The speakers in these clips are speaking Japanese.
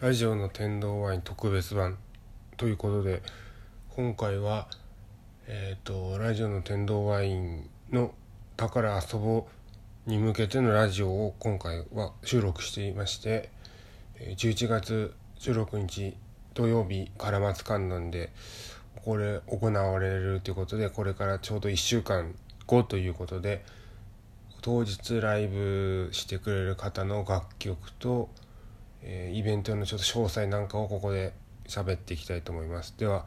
ラジオの天童ワイン特別版ということで今回はえっ、とラジオの天童ワインの「宝遊ぼう」に向けてのラジオを今回は収録していまして11月16日土曜日唐松観音でこれ行われるということでこれからちょうど1週間後ということで当日ライブしてくれる方の楽曲と、えイベントのちょっと詳細なんかをここで喋っていきたいと思います。では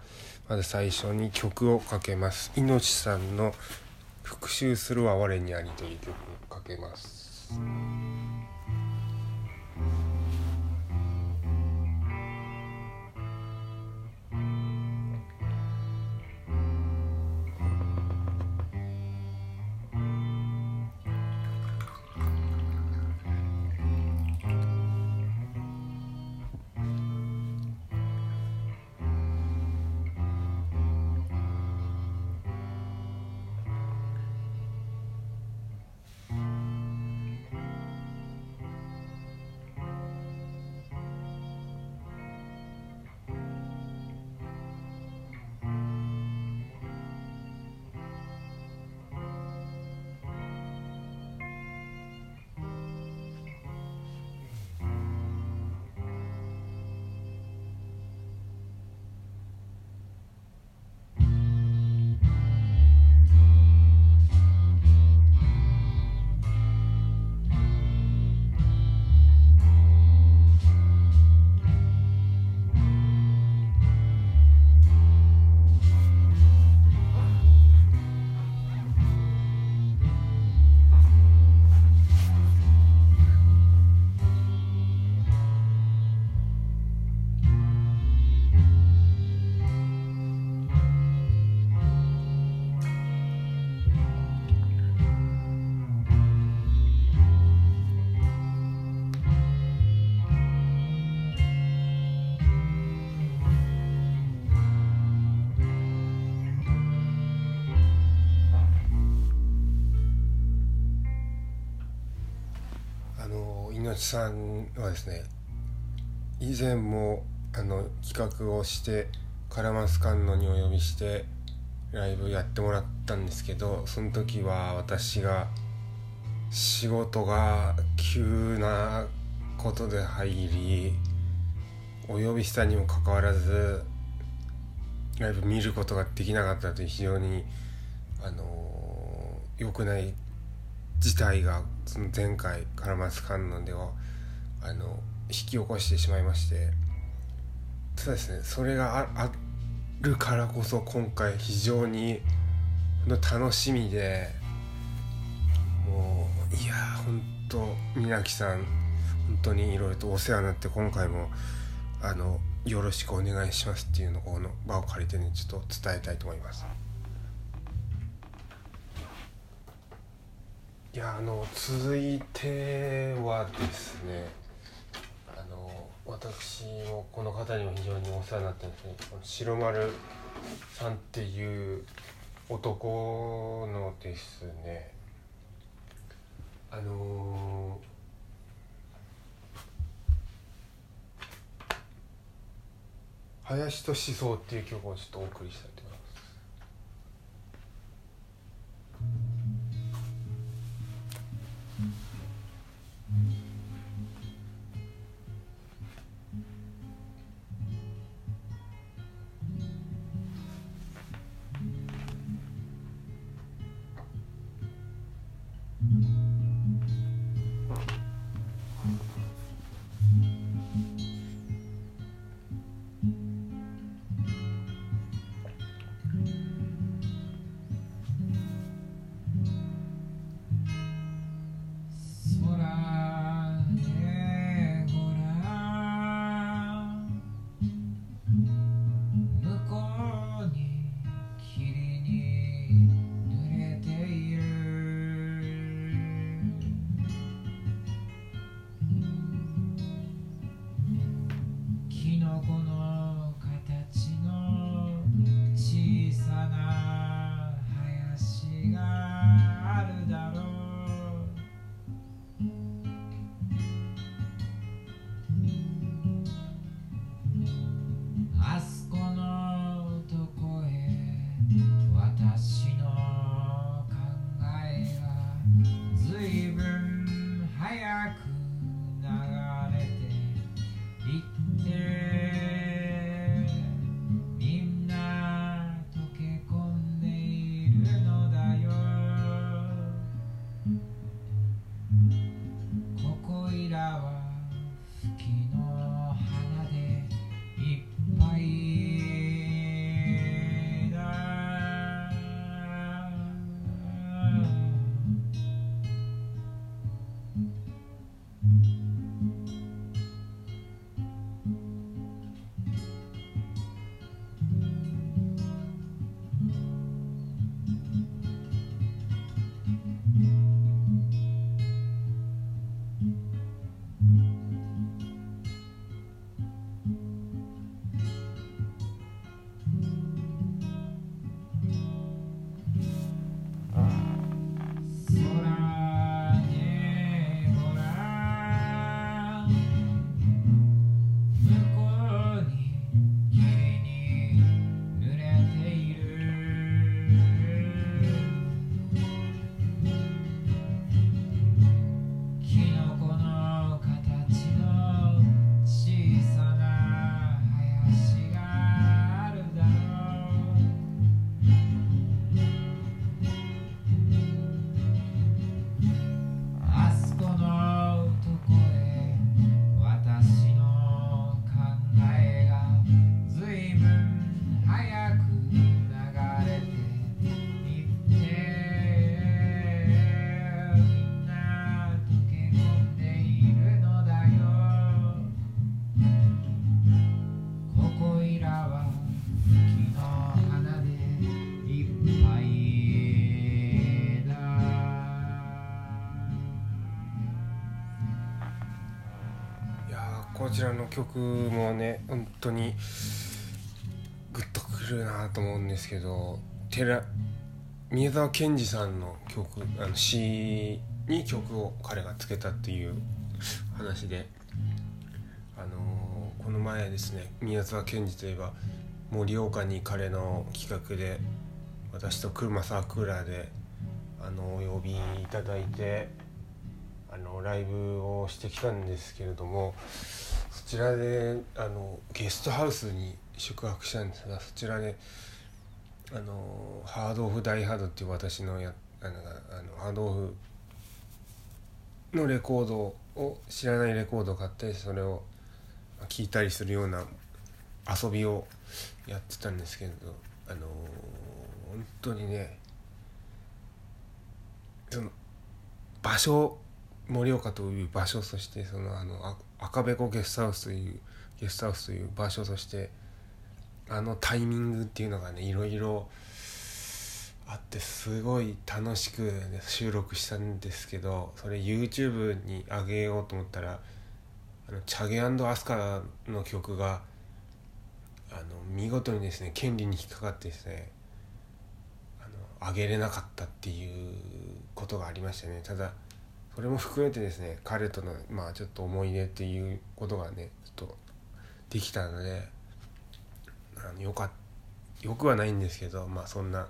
まず最初に曲をかけます。いのちさんの「復讐するは我にあり」という曲をかけます。さんはですね以前もあの企画をしてカラマス観音にお呼びしてライブやってもらったんですけどその時は私が仕事が急なことで入りお呼びしたにもかかわらずライブ見ることができなかったという非常にあの良くない事態がその前回カラマス観音ではあの引き起こしてしまいましてそうですねそれがあるからこそ今回非常にほんと楽しみでもういやーほんと皆木さん本当にいろいろとお世話になって今回もあのよろしくお願いしますっていうのをこの場を借りてねちょっと伝えたいと思います。いやあの続いてはですねあの私もこの方にも非常にお世話になってるんですねこの白丸さんっていう男のですねあの林と思想っていう曲をちょっとお送りしたいと思います。こちらの曲もね本当にグッとくるなと思うんですけど寺宮沢賢治さんの曲あの詩に曲を彼がつけたっていう話であのー、この前ですね宮沢賢治といえば盛岡に彼の企画で私と車サークラーであのお呼びいただいてあのライブをしてきたんですけれどもちらであのゲストハウスに宿泊したんですがそちらであのハードオフダイハードっていう私のやあのあのハードオフのレコードを知らないレコードを買ってそれを聴いたりするような遊びをやってたんですけどあの本当にねその場所盛岡という場所そしてそのあの赤べこゲストハウスというゲストハウスという場所としてあのタイミングっていうのがねいろいろあってすごい楽しく、ね、収録したんですけどそれ YouTube に上げようと思ったらあのチャゲアスカの曲があの見事にですね権利に引っかかってですねあの上げれなかったっていうことがありましてねただそれも含めてですね彼とのまあちょっと思い出っていうことがねちょっとできたのであのよかよくはないんですけどまあそんな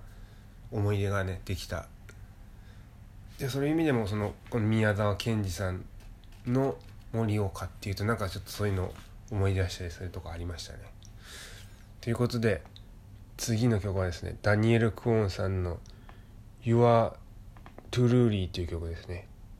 思い出がねできた。でそういう意味でもそのこの宮沢賢治さんの盛岡っていうとなんかちょっとそういうの思い出したりするとこありましたね。ということで次の曲はですねダニエル・クオンさんの「Your Truly」という曲ですね。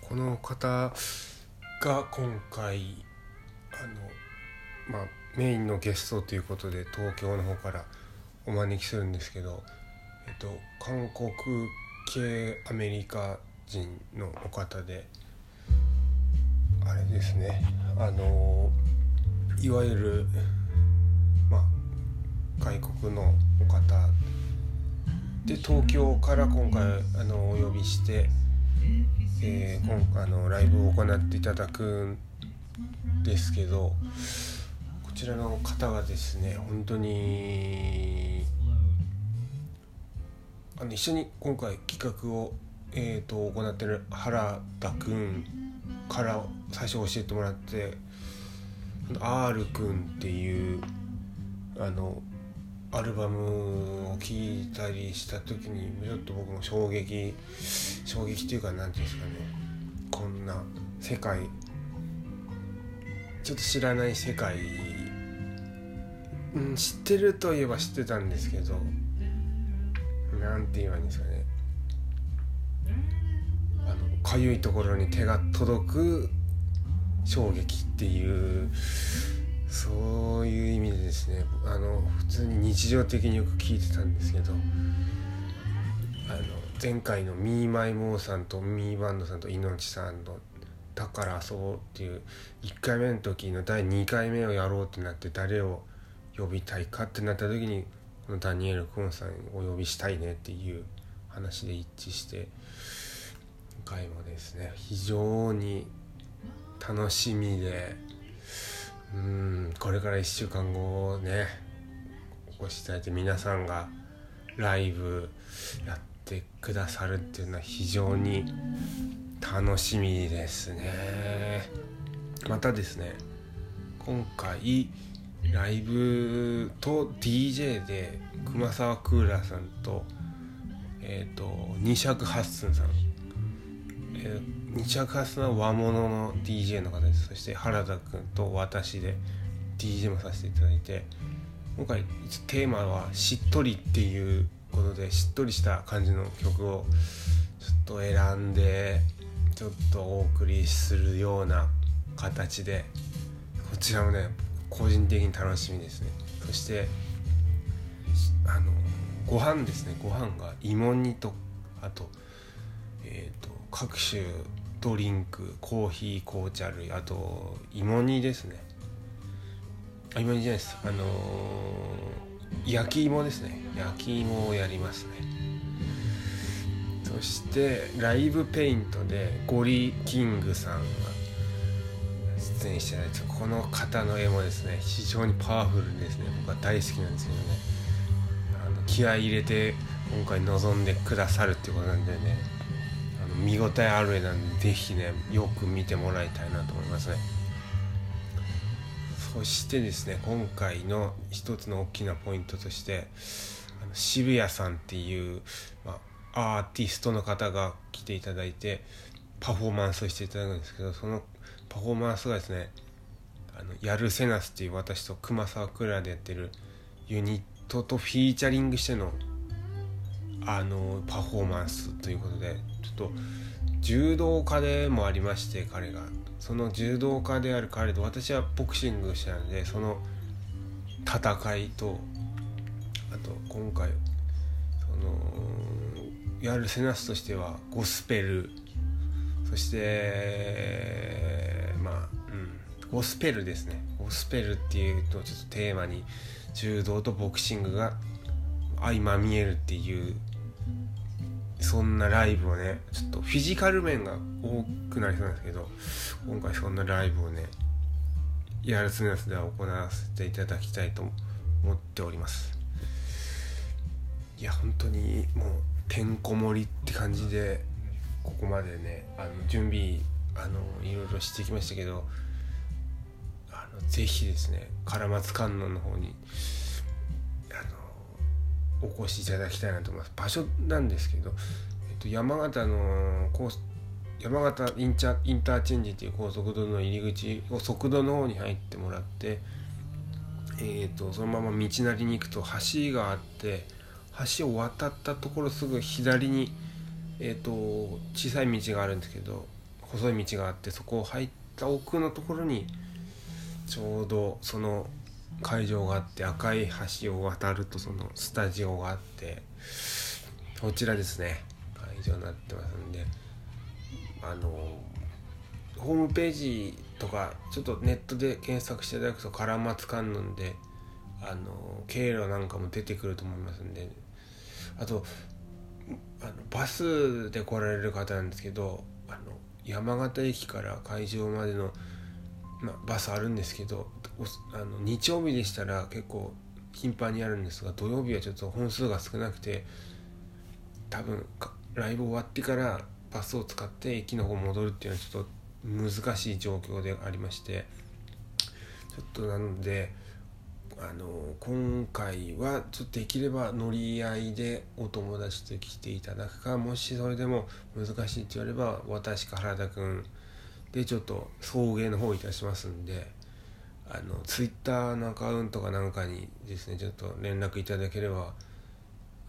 この方が今回あのまあメインのゲストということで東京の方からお招きするんですけど、えっと、韓国系アメリカ人のお方であれですねあのいわゆるまあ外国のお方で東京から今回あのお呼びして。えー、今回のライブを行っていただくんですけどこちらの方がですね本当にあの一緒に今回企画を、えーと、行ってる原田君から最初教えてもらって R 君っていうあのアルバムを聴いたりした時にちょっと僕も衝撃衝撃っていうか何て言うんですかね。こんな世界ちょっと知らない世界、うん、知ってるといえば知ってたんですけど何て言えばいいんですかね。あのかゆいところに手が届く衝撃っていうそういう意味でですね。あの普通に日常的によく聞いてたんですけどあの前回のミーマイモーさんとミーバンドさんと命さんの「だから遊ぼう」っていう1回目の時の第2回目をやろうってなって誰を呼びたいかってなった時にこのダニエル・クオンさんをお呼びしたいねっていう話で一致して今回もですね非常に楽しみでうんこれから1週間後ねお越しいただいて皆さんがライブやってくださるっていうのは非常に楽しみですね。またですね今回ライブと DJ で熊沢クーラーさんとえっ、ー、と二尺八寸さん、えー、二尺八寸は和物の DJ の方です。そして原田君と私で DJ もさせていただいて今回テーマは「しっとり」っていうことでしっとりした感じの曲をちょっと選んでちょっとお送りするような形でこちらもね個人的に楽しみですね。そしてあのご飯ですね。ご飯が芋煮とあ、と各種ドリンクコーヒー紅茶類あと芋煮ですね。あ芋煮じゃないです。あのー、焼き芋ですね。焼き芋をやりますね。そしてライブペイントでゴリキングさんが出演してないこの方の絵もですね。非常にパワフルですね。僕は大好きなんですけどね。あの気合い入れて今回臨んでくださるっていうことなんでね。見応えある絵なんで是非ねよく見てもらいたいなと思いますね。そしてですね今回の一つの大きなポイントとしてあの渋谷さんっていう、まあ、アーティストの方が来ていただいてパフォーマンスをしていただくんですけどそのパフォーマンスがですねあのヤルセナスっていう私と熊沢クラでやってるユニットとフィーチャリングしてのあのパフォーマンスということでちょっと柔道家でもありまして彼が。その柔道家である彼と私はボクシングしてたんでその戦いとあと今回そのヤルセナスとしてはゴスペル。そしてまあうん。ゴスペルですね。ゴスペルっていうとちょっとテーマに柔道とボクシングが相まみえるっていうそんなライブをねちょっとフィジカル面が多くなりそうなんですけど今回そんなライブをねやるつのやつでは行わせていただきたいと思っております。いや本当にもうてんこ盛りって感じでここまでねあの準備あのいろいろしてきましたけどあのぜひですね唐松観音の方にお越しいただきたいなと思います。場所なんですけど、えっと、山形のコース山形インチャインターチェンジっていう高速道の入り口を速度の方に入ってもらってえーと、そのまま道なりに行くと橋があって橋を渡ったところすぐ左に、えーと小さい道があるんですけど細い道があってそこを入った奥のところにちょうどその会場があって赤い橋を渡るとそのスタジオがあってこちらですね。会場になってますんであのホームページとかちょっとネットで検索していただくと唐松観音であの経路なんかも出てくると思いますんであとあのバスで来られる方なんですけどあの山形駅から会場までの、ま、バスあるんですけどあの日曜日でしたら結構頻繁にあるんですが土曜日はちょっと本数が少なくて多分ライブ終わってからバスを使って駅の方戻るっていうのはちょっと難しい状況でありましてちょっとなのであの今回はちょっとできれば乗り合いでお友達と来ていただくかもしそれでも難しいって言われれば私か原田君でちょっと送迎の方いたしますんであのツイッターのアカウントかなんかにですねちょっと連絡いただければ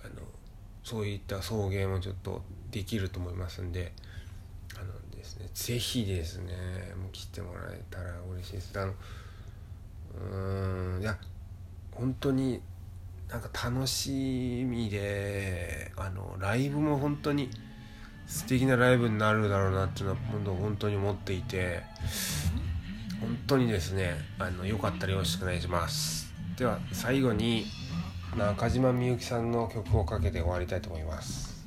あのそういった送迎もちょっとできると思いますんであのですね是非ですねもう来てもらえたら嬉しいです。あのうんいや本当になんか楽しみであのライブも本当に素敵なライブになるだろうなっていうのは本当に思っていて本当にですねあのよかったらよろしくお願いします。では最後に中島みゆきさんの曲をかけて終わりたいと思います。